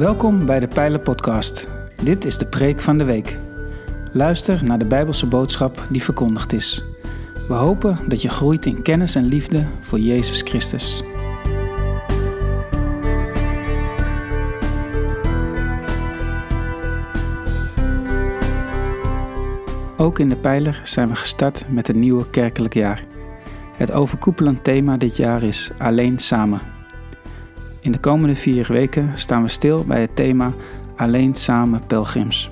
Welkom bij de Pijlen Podcast. Dit is de preek van de week. Luister naar de Bijbelse boodschap die verkondigd is. We hopen dat je groeit in kennis en liefde voor Jezus Christus. Ook in de Pijler zijn we gestart met een nieuwe kerkelijk jaar. Het overkoepelend thema dit jaar is Alleen Samen. In de komende vier weken staan we stil bij het thema Alleen Samen Pelgrims.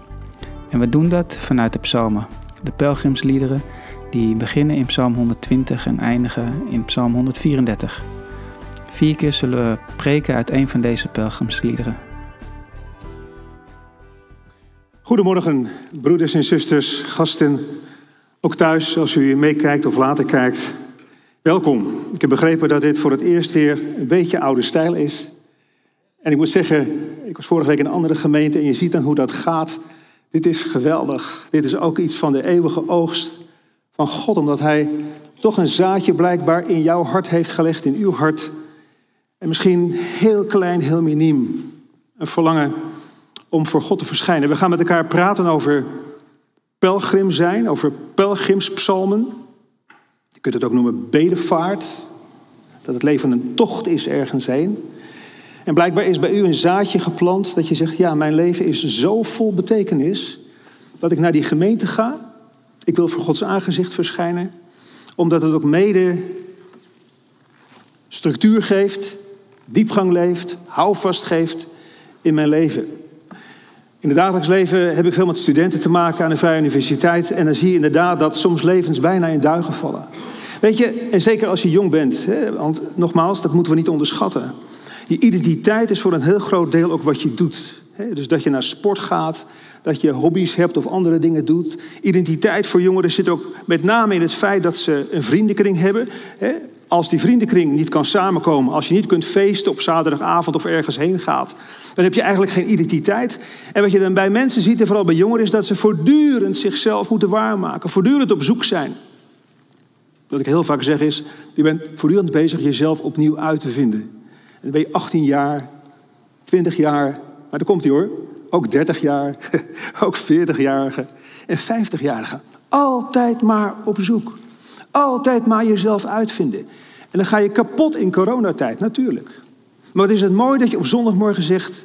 En we doen dat vanuit de psalmen, de pelgrimsliederen die beginnen in Psalm 120 en eindigen in Psalm 134. Vier keer zullen we preken uit een van deze pelgrimsliederen. Goedemorgen, broeders en zusters, gasten, ook thuis als u meekijkt of later kijkt. Welkom. Ik heb begrepen dat dit voor het eerst weer een beetje oude stijl is. En ik moet zeggen, ik was vorige week in een andere gemeente en je ziet dan hoe dat gaat. Dit is geweldig. Dit is ook iets van de eeuwige oogst van God, omdat Hij toch een zaadje blijkbaar in jouw hart heeft gelegd, in uw hart. En misschien heel klein, heel miniem, een verlangen om voor God te verschijnen. We gaan met elkaar praten over pelgrim zijn, over pelgrimspsalmen. Je kunt het ook noemen bedevaart. Dat het leven een tocht is ergens heen. En blijkbaar is bij u een zaadje geplant dat je zegt: Ja, mijn leven is zo vol betekenis dat ik naar die gemeente ga. Ik wil voor Gods aangezicht verschijnen, omdat het ook mede structuur geeft, diepgang leeft, houvast geeft in mijn leven. In het dagelijks leven heb ik veel met studenten te maken aan de Vrije Universiteit. En dan zie je inderdaad dat soms levens bijna in duigen vallen. Weet je, en zeker als je jong bent, hè, want nogmaals, dat moeten we niet onderschatten. Je identiteit is voor een heel groot deel ook wat je doet. Hè, dus dat je naar sport gaat, dat je hobby's hebt of andere dingen doet. Identiteit voor jongeren zit ook met name in het feit dat ze een vriendenkring hebben. Hè. Als die vriendenkring niet kan samenkomen, als je niet kunt feesten op zaterdagavond of ergens heen gaat, dan heb je eigenlijk geen identiteit. En wat je dan bij mensen ziet, en vooral bij jongeren, is dat ze voortdurend zichzelf moeten waarmaken, voortdurend op zoek zijn. Wat ik heel vaak zeg is, je bent voortdurend bezig jezelf opnieuw uit te vinden. En dan ben je 18 jaar, 20 jaar, maar dan komt hij hoor. Ook 30 jaar, ook 40-jarigen en 50-jarigen. Altijd maar op zoek. Altijd maar jezelf uitvinden. En dan ga je kapot in coronatijd, natuurlijk. Maar wat is het mooi dat je op zondagmorgen zegt...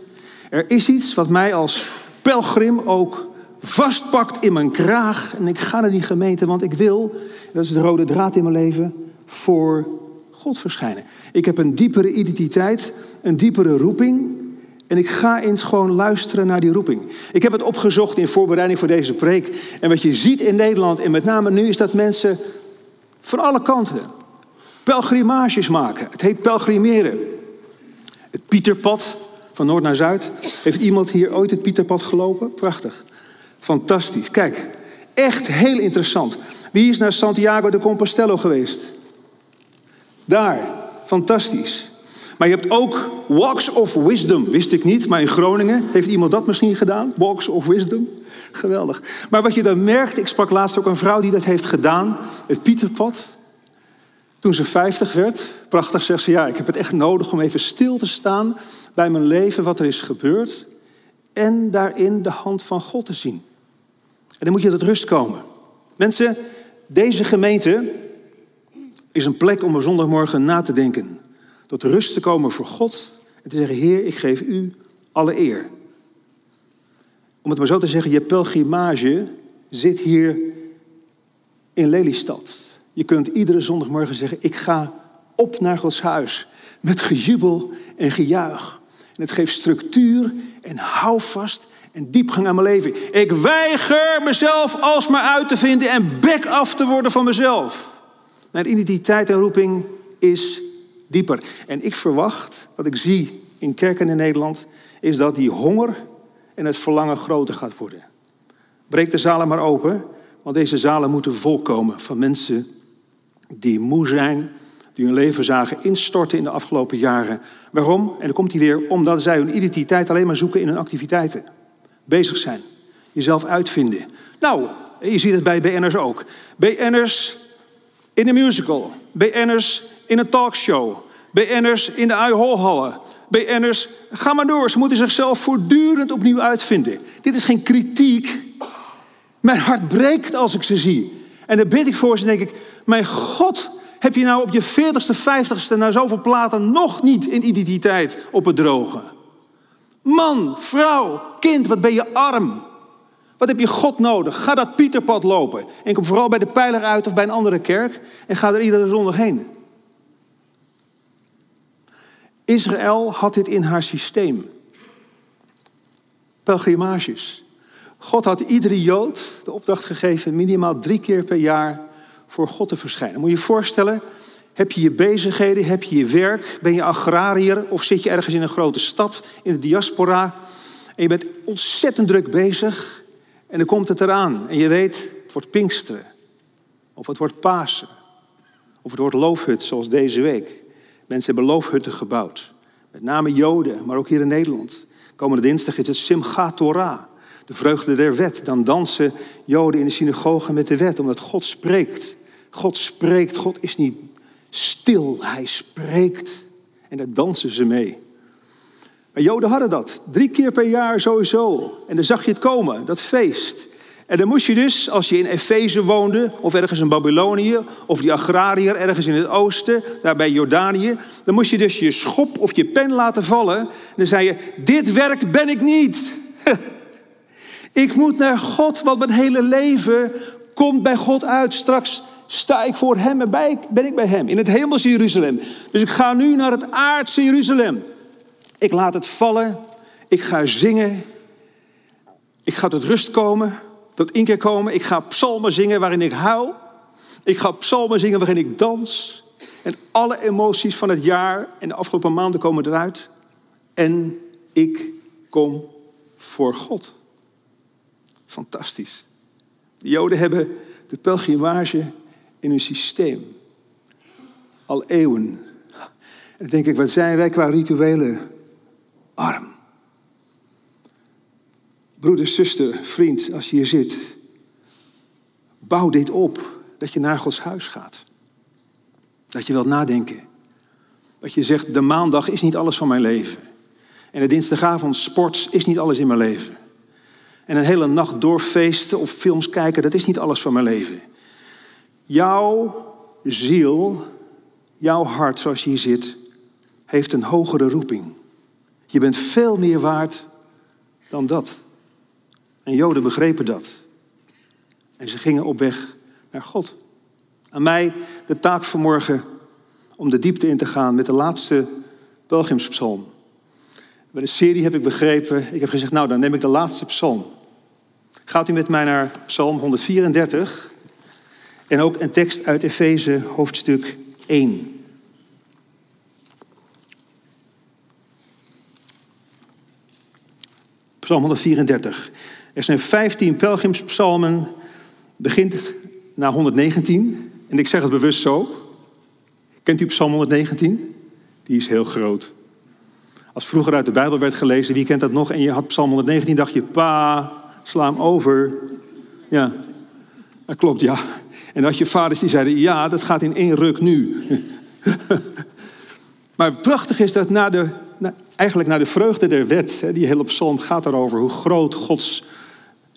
er is iets wat mij als pelgrim ook vastpakt in mijn kraag. En ik ga naar die gemeente, want ik wil, dat is de rode draad in mijn leven, voor God verschijnen. Ik heb een diepere identiteit, een diepere roeping. En ik ga eens gewoon luisteren naar die roeping. Ik heb het opgezocht in voorbereiding voor deze preek. En wat je ziet in Nederland, en met name nu, is dat mensen van alle kanten pelgrimages maken. Het heet pelgrimeren. Het Pieterpad, van noord naar zuid. Heeft iemand hier ooit het Pieterpad gelopen? Prachtig. Fantastisch. Kijk, echt heel interessant. Wie is naar Santiago de Compostela geweest? Daar, fantastisch. Maar je hebt ook Walks of Wisdom, wist ik niet, maar in Groningen heeft iemand dat misschien gedaan. Walks of Wisdom, geweldig. Maar wat je dan merkt, ik sprak laatst ook een vrouw die dat heeft gedaan, het Pieterpad. Toen ze 50 werd, prachtig zegt ze, ja, ik heb het echt nodig om even stil te staan bij mijn leven, wat er is gebeurd. En daarin de hand van God te zien. Dan moet je tot rust komen. Mensen, deze gemeente is een plek om er zondagmorgen na te denken. Tot rust te komen voor God en te zeggen, Heer, ik geef u alle eer. Om het maar zo te zeggen, je pelgrimage zit hier in Lelystad. Je kunt iedere zondagmorgen zeggen, ik ga op naar Gods huis. Met gejubel en gejuich. En het geeft structuur en houvast en diepgang aan mijn leven. Ik weiger mezelf alsmaar uit te vinden en bek af te worden van mezelf. Mijn identiteit en roeping is dieper. En ik verwacht, wat ik zie in kerken in Nederland, is dat die honger en het verlangen groter gaat worden. Breek de zalen maar open, want deze zalen moeten volkomen van mensen die moe zijn, die hun leven zagen instorten in de afgelopen jaren. Waarom? En dan komt hij weer, omdat zij hun identiteit alleen maar zoeken in hun activiteiten. Bezig zijn, jezelf uitvinden. Nou, je ziet het bij BN'ers ook. BN'ers in een musical, BN'ers in een talkshow, BN'ers in de Uiholhallen, BN'ers, ga maar door. Ze moeten zichzelf voortdurend opnieuw uitvinden. Dit is geen kritiek. Mijn hart breekt als ik ze zie. En dan bid ik voor ze en denk ik, mijn God, heb je nou op je 40ste, 50ste na zoveel platen nog niet in identiteit op het droge? Man, vrouw, kind, wat ben je arm? Wat heb je God nodig? Ga dat Pieterpad lopen. En kom vooral bij de pijler uit of bij een andere kerk en ga er iedere zondag heen. Israël had dit in haar systeem. Pelgrimages. God had iedere Jood de opdracht gegeven minimaal drie keer per jaar voor God te verschijnen. Moet je je voorstellen, heb je je bezigheden, heb je je werk, ben je agrariër? Of zit je ergens in een grote stad, in de diaspora? En je bent ontzettend druk bezig. En dan komt het eraan. En je weet, het wordt Pinksteren. Of het wordt Pasen. Of het wordt Loofhut zoals deze week. Mensen hebben loofhutten gebouwd, met name Joden, maar ook hier in Nederland. Komende dinsdag is het Simchat Torah, de vreugde der wet. Dan dansen Joden in de synagoge met de wet, omdat God spreekt. God spreekt, God is niet stil, hij spreekt. En daar dansen ze mee. Maar Joden hadden dat, drie keer per jaar sowieso. En dan zag je het komen, dat feest. En dan moest je dus, als je in Efeze woonde, of ergens in Babylonië, of die agrariër ergens in het oosten, daar bij Jordanië, dan moest je dus je schop of je pen laten vallen. En dan zei je, dit werk ben ik niet. ik moet naar God, want mijn hele leven komt bij God uit. Straks sta ik voor Hem en ben ik bij Hem, in het hemelse Jeruzalem. Dus ik ga nu naar het aardse Jeruzalem. Ik laat het vallen, ik ga zingen, ik ga tot rust komen, tot inkeer komen. Ik ga psalmen zingen waarin ik huil. Ik ga psalmen zingen waarin ik dans. En alle emoties van het jaar en de afgelopen maanden komen eruit. En ik kom voor God. Fantastisch. De Joden hebben de pelgrimage in hun systeem. Al eeuwen. En dan denk ik, wat zijn wij qua rituelen arm. Broeder, zuster, vriend, als je hier zit, bouw dit op dat je naar Gods huis gaat. Dat je wilt nadenken. Dat je zegt, de maandag is niet alles van mijn leven. En de dinsdagavond sport is niet alles in mijn leven. En een hele nacht doorfeesten of films kijken, dat is niet alles van mijn leven. Jouw ziel, jouw hart zoals je hier zit, heeft een hogere roeping. Je bent veel meer waard dan dat. En Joden begrepen dat. En ze gingen op weg naar God. Aan mij de taak vanmorgen om de diepte in te gaan met de laatste pelgrimspsalm. Bij de serie heb ik begrepen, ik heb gezegd, nou dan neem ik de laatste psalm. Gaat u met mij naar psalm 134 en ook een tekst uit Efeze hoofdstuk 1. Psalm 134. Er zijn 15 pelgrimspsalmen, begint na 119. En ik zeg het bewust zo. Kent u Psalm 119? Die is heel groot. Als vroeger uit de Bijbel werd gelezen, wie kent dat nog? En je had Psalm 119, dacht je, pa, sla hem over. Ja, dat klopt, ja. En had je vaders die zeiden, ja, dat gaat in één ruk nu. maar prachtig is dat na de, eigenlijk naar de vreugde der wet, die hele psalm gaat erover hoe groot Gods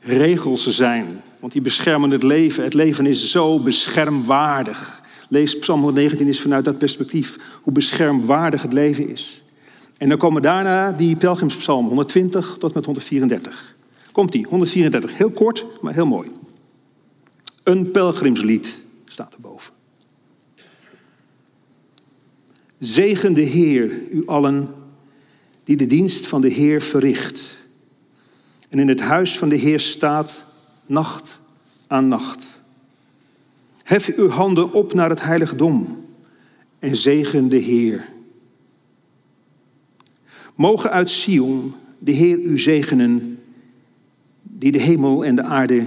regels zijn. Want die beschermen het leven. Het leven is zo beschermwaardig. Lees Psalm 119 is vanuit dat perspectief hoe beschermwaardig het leven is. En dan komen daarna die pelgrimspsalm 120 tot met 134. Komt die, 134. Heel kort, maar heel mooi. Een pelgrimslied staat erboven. Zegen de Heer, u allen die de dienst van de Heer verricht en in het huis van de Heer staat nacht aan nacht. Hef uw handen op naar het heiligdom en zegen de Heer. Mogen uit Sion de Heer u zegenen, die de hemel en de aarde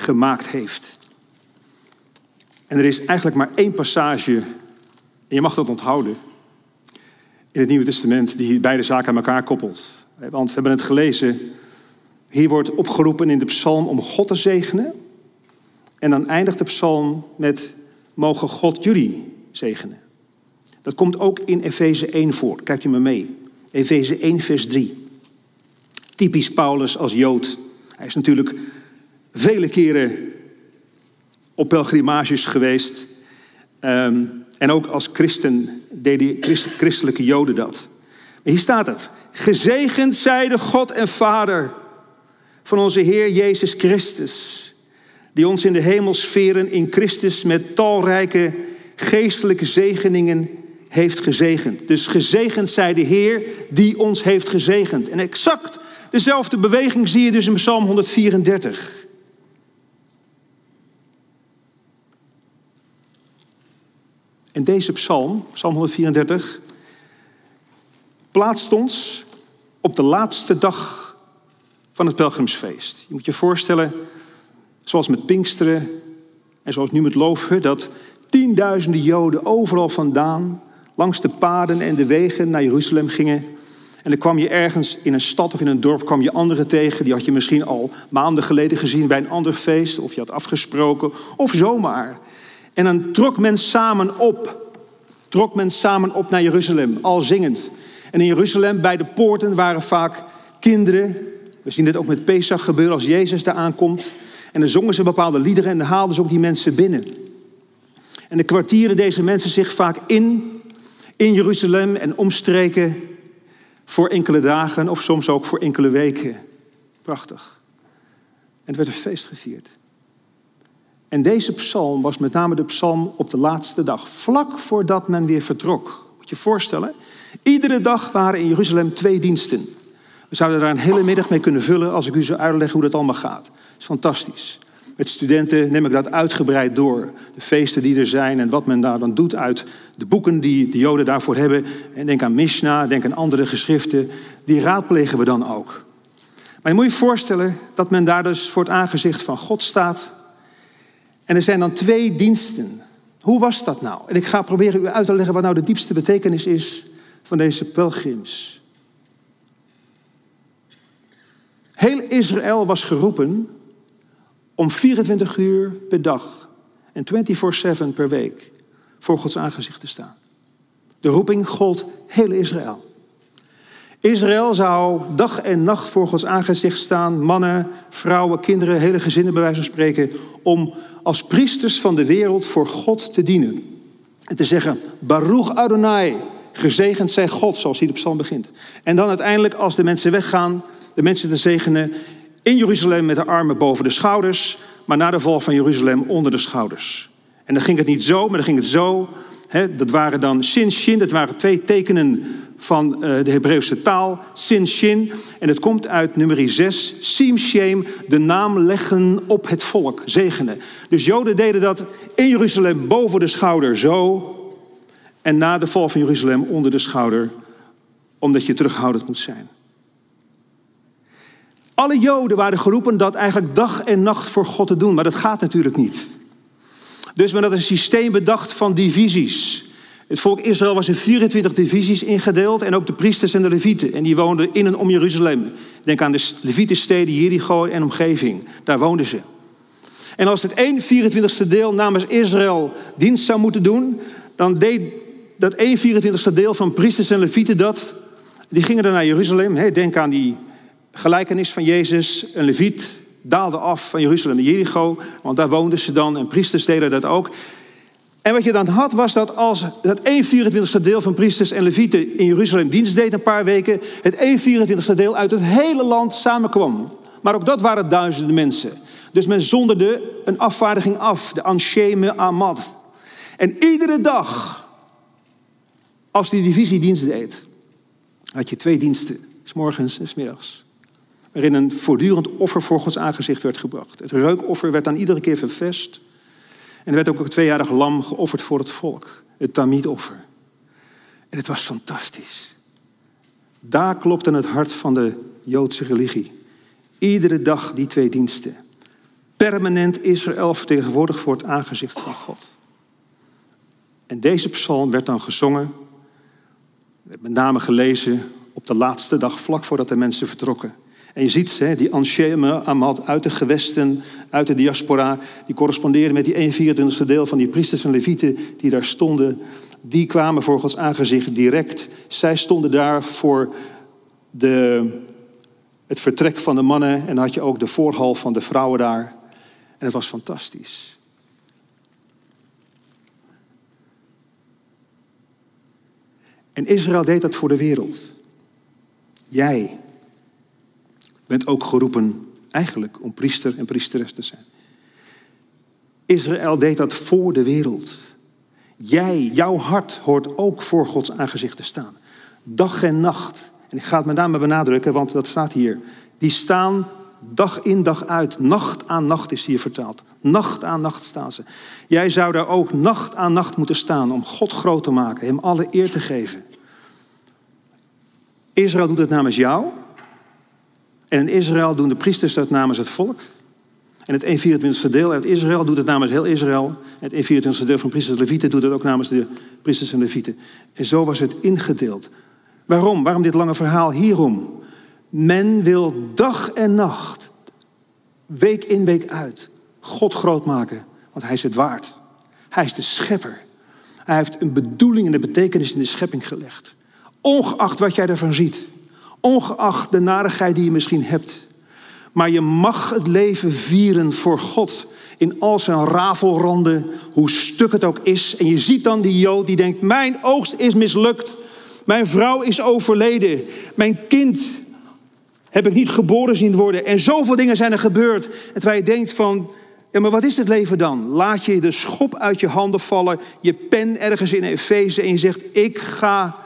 gemaakt heeft. En er is eigenlijk maar één passage, en je mag dat onthouden, in het Nieuwe Testament, die beide zaken aan elkaar koppelt. Want we hebben het gelezen hier wordt opgeroepen in de psalm om God te zegenen. En dan eindigt de psalm met mogen God jullie zegenen. Dat komt ook in Efeze 1 voor. Kijkt u me mee. Efeze 1, vers 3. Typisch Paulus als Jood. Hij is natuurlijk vele keren op pelgrimages geweest. Ehm, en ook als christen deden christelijke Joden dat. Maar hier staat het. Gezegend zij de God en Vader van onze Heer Jezus Christus. Die ons in de hemelsferen in Christus met talrijke geestelijke zegeningen heeft gezegend. Dus gezegend zij de Heer die ons heeft gezegend. En exact dezelfde beweging zie je dus in Psalm 134. En deze psalm, Psalm 134, plaatst ons op de laatste dag van het pelgrimsfeest. Je moet je voorstellen, zoals met Pinksteren en zoals nu met Loofhut, dat tienduizenden Joden overal vandaan langs de paden en de wegen naar Jeruzalem gingen. En dan kwam je ergens in een stad of in een dorp kwam je anderen tegen. Die had je misschien al maanden geleden gezien bij een ander feest. Of je had afgesproken. Of zomaar. En dan trok men samen op. Trok men samen op naar Jeruzalem, al zingend. En in Jeruzalem bij de poorten waren vaak kinderen. We zien dit ook met Pesach gebeuren als Jezus daar aankomt. En dan zongen ze bepaalde liederen en dan haalden ze ook die mensen binnen. En de kwartieren deze mensen zich vaak in, in Jeruzalem en omstreken voor enkele dagen of soms ook voor enkele weken. Prachtig. En het werd een feest gevierd. En deze psalm was met name de psalm op de laatste dag, vlak voordat men weer vertrok. Moet je je voorstellen, iedere dag waren in Jeruzalem twee diensten. We zouden daar een hele middag mee kunnen vullen als ik u zou uitleggen hoe dat allemaal gaat. Dat is fantastisch. Met studenten neem ik dat uitgebreid door. De feesten die er zijn en wat men daar dan doet uit de boeken die de Joden daarvoor hebben. En denk aan Mishnah, denk aan andere geschriften. Die raadplegen we dan ook. Maar je moet je voorstellen dat men daar dus voor het aangezicht van God staat. En er zijn dan twee diensten. Hoe was dat nou? En ik ga proberen u uit te leggen wat nou de diepste betekenis is van deze pelgrims. Heel Israël was geroepen om 24 uur per dag en 24/7 per week voor Gods aangezicht te staan. De roeping gold heel Israël. Israël zou dag en nacht voor Gods aangezicht staan, mannen, vrouwen, kinderen, hele gezinnen bij wijze van spreken, om als priesters van de wereld voor God te dienen. En te zeggen, Baruch Adonai, gezegend zij God, zoals hij de psalm begint. En dan uiteindelijk, als de mensen weggaan, de mensen te zegenen in Jeruzalem met de armen boven de schouders, maar na de val van Jeruzalem onder de schouders. En dan ging het niet zo, maar dan ging het zo. Dat waren dan sin, shin, dat waren twee tekenen van uh, de Hebreeuwse taal. Sin, shin. En het komt uit nummer 6, sim, shem, de naam leggen op het volk, zegenen. Dus Joden deden dat in Jeruzalem boven de schouder zo. En na de val van Jeruzalem onder de schouder, omdat je terughoudend moet zijn. Alle Joden waren geroepen dat eigenlijk dag en nacht voor God te doen, maar dat gaat natuurlijk niet. Dus men had een systeem bedacht van divisies. Het volk Israël was in 24 divisies ingedeeld en ook de priesters en de levieten. En die woonden in en om Jeruzalem. Denk aan de levietensteden Jericho en omgeving. Daar woonden ze. En als het 1 24ste deel namens Israël dienst zou moeten doen, dan deed dat 1 24ste deel van priesters en levieten dat. Die gingen dan naar Jeruzalem. Denk aan die gelijkenis van Jezus. Een leviet daalde af van Jeruzalem naar Jericho, want daar woonden ze dan en priesters deden dat ook. En wat je dan had was dat als dat 1 24ste deel van priesters en levieten in Jeruzalem dienst deed een paar weken, het 1 24ste deel uit het hele land samenkwam. Maar ook dat waren duizenden mensen. Dus men zonderde een afvaardiging af, de Ansheme Amad. En iedere dag, als die divisie dienst deed, had je twee diensten, s morgens en s middags waarin een voortdurend offer voor Gods aangezicht werd gebracht. Het reukoffer werd dan iedere keer vervest. En er werd ook een tweejarig lam geofferd voor het volk, het Tamidoffer. En het was fantastisch. Daar klopte het hart van de Joodse religie. Iedere dag die twee diensten. Permanent Israël vertegenwoordigd voor het aangezicht van God. En deze psalm werd dan gezongen, met name gelezen op de laatste dag vlak voordat de mensen vertrokken. En je ziet ze, die Ansheme Amad uit de gewesten, uit de diaspora, die corresponderen met die 1 24 deel van die priesters en levieten die daar stonden die kwamen voor Gods aangezicht direct. Zij stonden daar voor de, het vertrek van de mannen en had je ook de voorhal van de vrouwen daar. En het was fantastisch. En Israël deed dat voor de wereld. Jij bent ook geroepen eigenlijk om priester en priesteres te zijn. Israël deed dat voor de wereld. Jij, jouw hart hoort ook voor Gods aangezicht te staan. Dag en nacht. En ik ga het met name benadrukken, want dat staat hier. Die staan dag in dag uit. Nacht aan nacht is hier vertaald. Nacht aan nacht staan ze. Jij zou daar ook nacht aan nacht moeten staan om God groot te maken, Hem alle eer te geven. Israël doet het namens jou. En in Israël doen de priesters dat namens het volk. En het 1,24 deel uit Israël doet het namens heel Israël. Het 1,24 deel van priesters en levieten doet het ook namens de priesters en levieten. En zo was het ingedeeld. Waarom? Waarom dit lange verhaal? Hierom. Men wil dag en nacht, week in week uit, God groot maken. Want hij is het waard. Hij is de schepper. Hij heeft een bedoeling en de betekenis in de schepping gelegd. Ongeacht wat jij ervan ziet. Ongeacht de narigheid die je misschien hebt. Maar je mag het leven vieren voor God. In al zijn rafelranden, hoe stuk het ook is. En je ziet dan die Jood die denkt: Mijn oogst is mislukt. Mijn vrouw is overleden. Mijn kind heb ik niet geboren zien worden. En zoveel dingen zijn er gebeurd. En terwijl je denkt van, ja, maar wat is het leven dan? Laat je de schop uit je handen vallen, je pen ergens in Efeze en je zegt, ik ga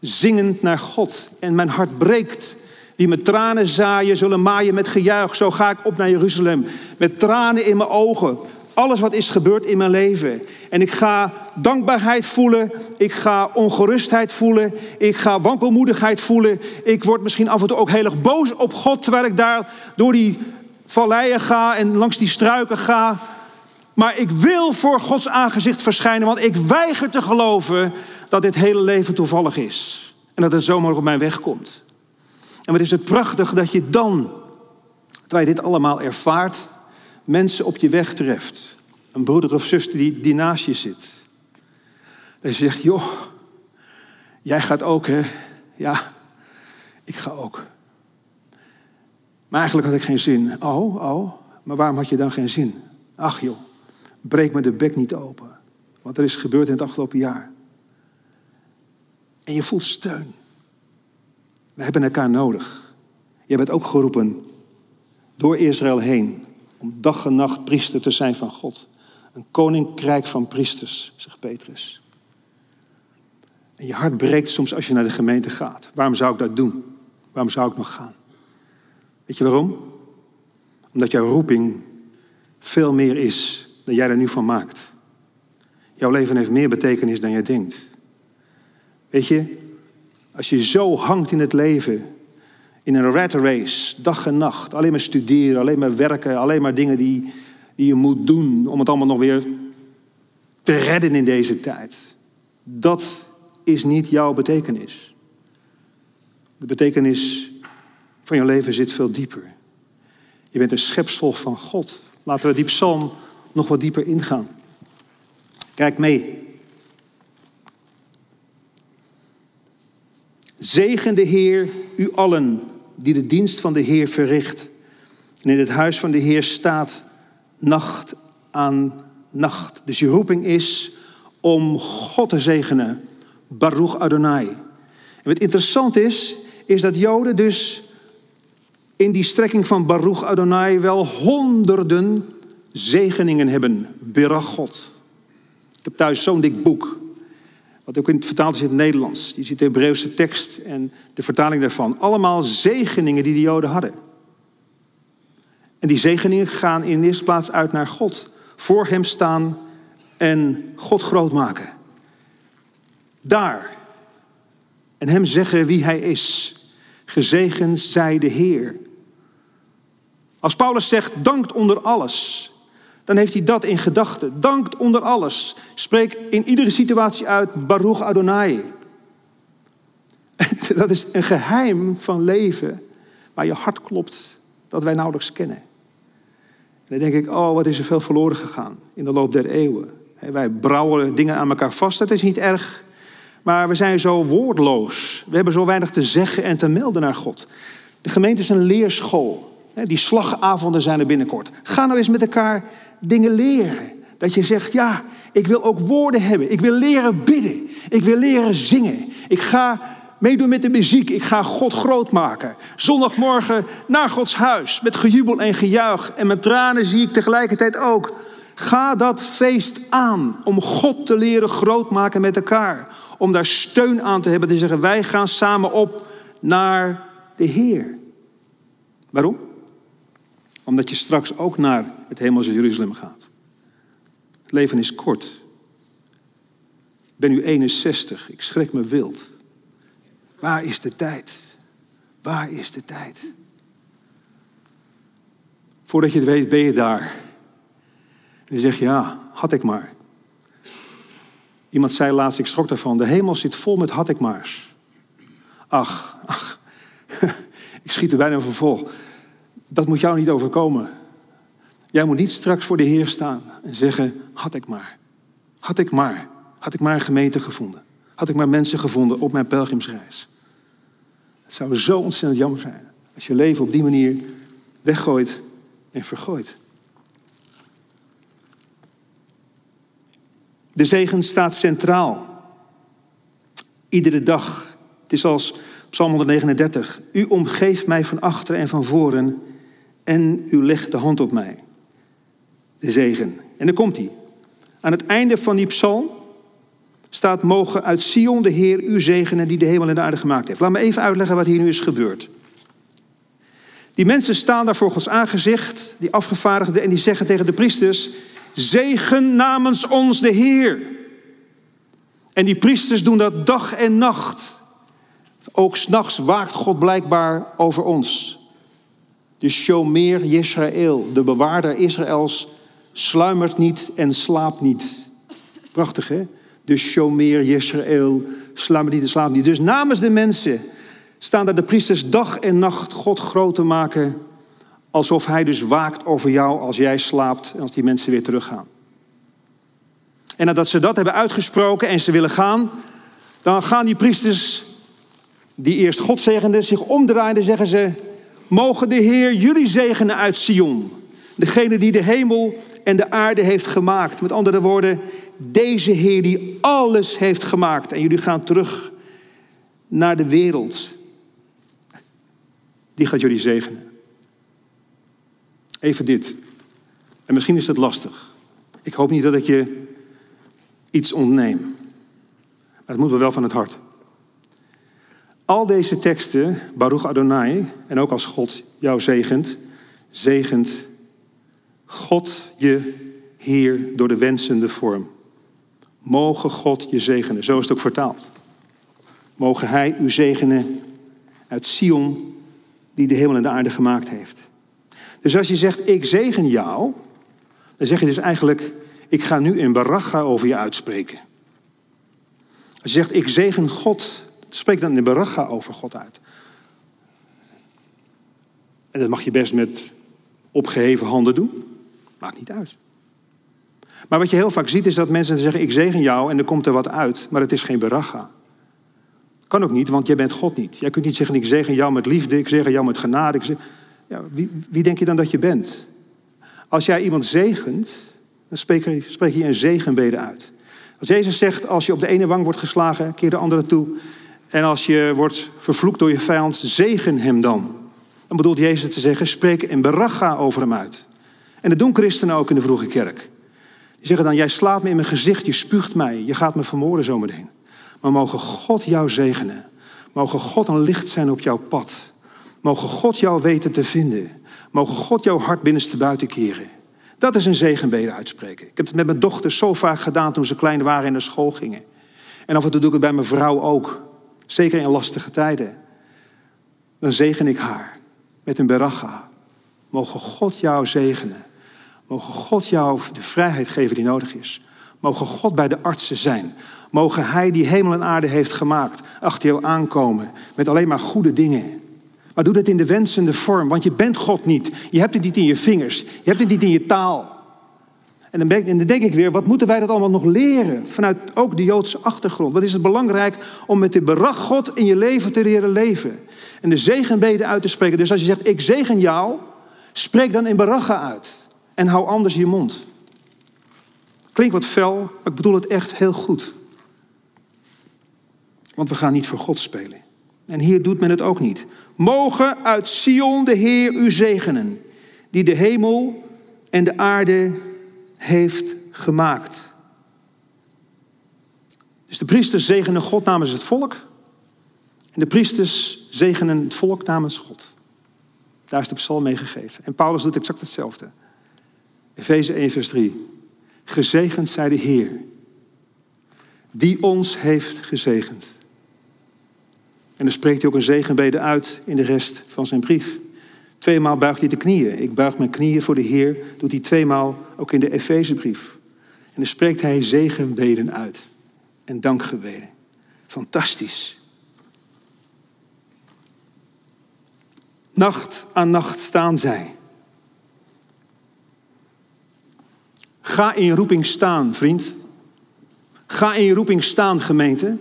zingend naar God. En mijn hart breekt. Die met tranen zaaien, zullen maaien met gejuich. Zo ga ik op naar Jeruzalem. Met tranen in mijn ogen. Alles wat is gebeurd in mijn leven. En ik ga dankbaarheid voelen. Ik ga ongerustheid voelen. Ik ga wankelmoedigheid voelen. Ik word misschien af en toe ook heel erg boos op God. Terwijl ik daar door die valleien ga en langs die struiken ga. Maar ik wil voor Gods aangezicht verschijnen. Want ik weiger te geloven dat dit hele leven toevallig is. En dat het zomaar op mijn weg komt. En wat is het prachtig dat je dan, terwijl je dit allemaal ervaart, mensen op je weg treft. Een broeder of zuster die, die naast je zit. Je zegt, joh, jij gaat ook hè? Ja, ik ga ook. Maar eigenlijk had ik geen zin. Oh, oh, maar waarom had je dan geen zin? Ach joh, breek me de bek niet open. Wat er is gebeurd in het afgelopen jaar. En je voelt steun. We hebben elkaar nodig. Je bent ook geroepen door Israël heen om dag en nacht priester te zijn van God. Een koninkrijk van priesters, zegt Petrus. En je hart breekt soms als je naar de gemeente gaat. Waarom zou ik dat doen? Waarom zou ik nog gaan? Weet je waarom? Omdat jouw roeping veel meer is dan jij er nu van maakt. Jouw leven heeft meer betekenis dan jij denkt. Weet je, als je zo hangt in het leven, in een rat race, dag en nacht, alleen maar studeren, alleen maar werken, alleen maar dingen die, die je moet doen om het allemaal nog weer te redden in deze tijd. Dat is niet jouw betekenis. De betekenis van je leven zit veel dieper. Je bent een schepsel van God. Laten we die psalm nog wat dieper ingaan. Kijk mee. Zegen de Heer u allen die de dienst van de Heer verricht en in het huis van de Heer staat nacht aan nacht. Dus je roeping is om God te zegenen. Baruch Adonai. En wat interessant is, is dat Joden dus in die strekking van Baruch Adonai wel honderden zegeningen hebben. Berachot. Ik heb thuis zo'n dik boek. Wat ook in het vertaald is in het Nederlands. Je ziet de Hebreeuwse tekst en de vertaling daarvan. Allemaal zegeningen die de Joden hadden. En die zegeningen gaan in de eerste plaats uit naar God. Voor Hem staan en God groot maken. Daar. En Hem zeggen wie Hij is. Gezegend zij de Heer. Als Paulus zegt, dankt onder alles dan heeft hij dat in gedachten. Dankt onder alles. Spreek in iedere situatie uit Baruch Adonai. Dat is een geheim van leven waar je hart klopt dat wij nauwelijks kennen. En dan denk ik, oh wat is er veel verloren gegaan in de loop der eeuwen. Wij brouwen dingen aan elkaar vast, dat is niet erg. Maar we zijn zo woordloos. We hebben zo weinig te zeggen en te melden naar God. De gemeente is een leerschool. Die slagavonden zijn er binnenkort. Ga nou eens met elkaar dingen leren. Dat je zegt, ja, ik wil ook woorden hebben. Ik wil leren bidden. Ik wil leren zingen. Ik ga meedoen met de muziek. Ik ga God groot maken. Zondagmorgen naar Gods huis. Met gejubel en gejuich. En met tranen zie ik tegelijkertijd ook. Ga dat feest aan. Om God te leren groot maken met elkaar. Om daar steun aan te hebben. Te zeggen wij gaan samen op naar de Heer. Waarom? Omdat je straks ook naar het hemelse Jeruzalem gaat. Het leven is kort. Ik ben nu 61. Ik schrik me wild. Waar is de tijd? Waar is de tijd? Voordat je het weet, ben je daar. En je zegt, ja, had ik maar. Iemand zei laatst, ik schrok daarvan, de hemel zit vol met had ik maars. Ach, ach, ik schiet er bijna van vol. Dat moet jou niet overkomen. Jij moet niet straks voor de Heer staan en zeggen, had ik maar. Had ik maar. Had ik maar een gemeente gevonden. Had ik maar mensen gevonden op mijn pelgrimsreis. Het zou zo ontzettend jammer zijn als je leven op die manier weggooit en vergooit. De zegen staat centraal. Iedere dag. Het is als Psalm 139. U omgeeft mij van achter en van voren en u legt de hand op mij. De zegen. En dan komt hij. Aan het einde van die psalm staat: Mogen uit Sion de Heer u zegenen die de hemel en de aarde gemaakt heeft. Laat me even uitleggen wat hier nu is gebeurd. Die mensen staan daar voor Gods aangezicht, die afgevaardigden, en die zeggen tegen de priesters: Zegen namens ons de Heer. En die priesters doen dat dag en nacht. Ook s'nachts waakt God blijkbaar over ons. De Shomer Israël, de bewaarder Israëls, sluimert niet en slaapt niet. Prachtig hè? De Shomer Israël, sluimert niet en slaapt niet. Dus namens de mensen staan daar de priesters dag en nacht God groot te maken. Alsof hij dus waakt over jou als jij slaapt en als die mensen weer teruggaan. En nadat ze dat hebben uitgesproken en ze willen gaan, dan gaan die priesters, die eerst God zegenden, zich omdraaien en zeggen ze: Mogen de Heer jullie zegenen uit Sion. Degene die de hemel en de aarde heeft gemaakt. Met andere woorden, deze Heer die alles heeft gemaakt. En jullie gaan terug naar de wereld. Die gaat jullie zegenen. Even dit. En misschien is het lastig. Ik hoop niet dat ik je iets ontneem. Maar het moet wel van het hart. Al deze teksten, Baruch Adonai, en ook als God jou zegent, zegent God je hier door de wensende vorm. Mogen God je zegenen, zo is het ook vertaald. Mogen Hij u zegenen uit Sion, die de hemel en de aarde gemaakt heeft. Dus als je zegt, ik zegen jou, dan zeg je dus eigenlijk, ik ga nu in baracha over je uitspreken. Als je zegt, ik zegen God, Spreek dan in de baracha over God uit. En dat mag je best met opgeheven handen doen. Maakt niet uit. Maar wat je heel vaak ziet is dat mensen zeggen: Ik zegen jou en er komt er wat uit, maar het is geen baracha. Kan ook niet, want jij bent God niet. Jij kunt niet zeggen: Ik zegen jou met liefde, ik zegen jou met genade. Ja, wie, wie, denk je dan dat je bent? Als jij iemand zegent, dan spreek je een zegenbede uit. Als Jezus zegt: Als je op de ene wang wordt geslagen, keer de andere toe. En als je wordt vervloekt door je vijand, zegen hem dan. Dan bedoelt Jezus te zeggen, spreek en beracha over hem uit. En dat doen christenen ook in de vroege kerk. Die zeggen dan, jij slaat me in mijn gezicht, je spuugt mij, je gaat me vermoorden zometeen. Maar mogen God jou zegenen. Mogen God een licht zijn op jouw pad. Mogen God jou weten te vinden. Mogen God jouw hart binnenste buiten keren. Dat is een zegenbede uitspreken. Ik heb het met mijn dochters zo vaak gedaan toen ze klein waren en naar school gingen. En af en toe doe ik het bij mijn vrouw ook. Zeker in lastige tijden. Dan zegen ik haar met een beracha. Mogen God jou zegenen. Mogen God jou de vrijheid geven die nodig is. Mogen God bij de artsen zijn. Mogen Hij die hemel en aarde heeft gemaakt achter jou aankomen met alleen maar goede dingen. Maar doe dat in de wensende vorm, want je bent God niet. Je hebt het niet in je vingers. Je hebt het niet in je taal. En dan, denk ik weer, wat moeten wij dat allemaal nog leren? Vanuit ook de Joodse achtergrond. Wat is het belangrijk om met de berag God in je leven te leren leven? En de zegenbeden uit te spreken. Dus als je zegt, ik zegen jou, spreek dan in beracha uit. En hou anders je mond. Klinkt wat fel, maar ik bedoel het echt heel goed. Want we gaan niet voor God spelen. En hier doet men het ook niet. Mogen uit Sion de Heer u zegenen, die de hemel en de aarde heeft gemaakt. Dus de priesters zegenen God namens het volk. En de priesters zegenen het volk namens God. Daar is de psalm mee gegeven. En Paulus doet exact hetzelfde. Efeze 1, vers 3. Gezegend zij de Heer, die ons heeft gezegend. En dan spreekt hij ook een zegenbede uit in de rest van zijn brief. Tweemaal buigt hij de knieën. Ik buig mijn knieën voor de Heer, doet hij tweemaal ook in de Efezebrief. En dan spreekt hij zegenbeden uit en dankgebeden. Fantastisch. Nacht aan nacht staan zij. Ga in roeping staan, vriend. Ga in roeping staan, gemeente.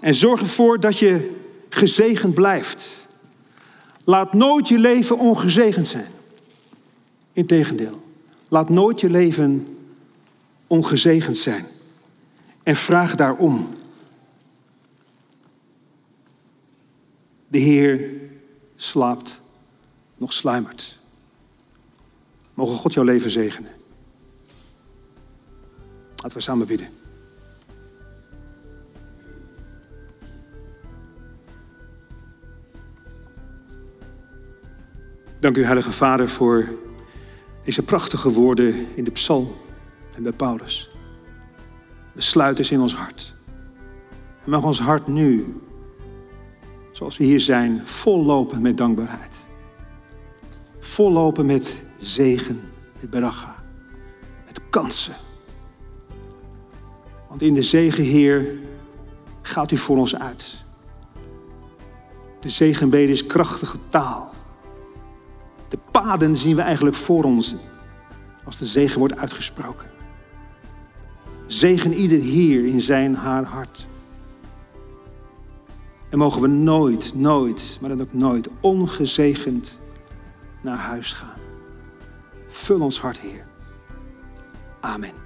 En zorg ervoor dat je gezegend blijft. Laat nooit je leven ongezegend zijn. Integendeel, laat nooit je leven ongezegend zijn. En vraag daarom. De Heer slaapt, nog sluimert. Mogen God jouw leven zegenen. Laten we samen bidden. Dank u, Heilige Vader, voor deze prachtige woorden in de psalm en bij Paulus. Besluit is in ons hart. En mag ons hart nu, zoals we hier zijn, vollopen met dankbaarheid. Vollopen met zegen, met beracha, met kansen. Want in de zegen, Heer, gaat u voor ons uit. De zegenbede is krachtige taal. De paden zien we eigenlijk voor ons als de zegen wordt uitgesproken. Zegen ieder hier in zijn haar hart. En mogen we nooit, nooit, maar dan ook nooit ongezegend naar huis gaan. Vul ons hart, Heer. Amen.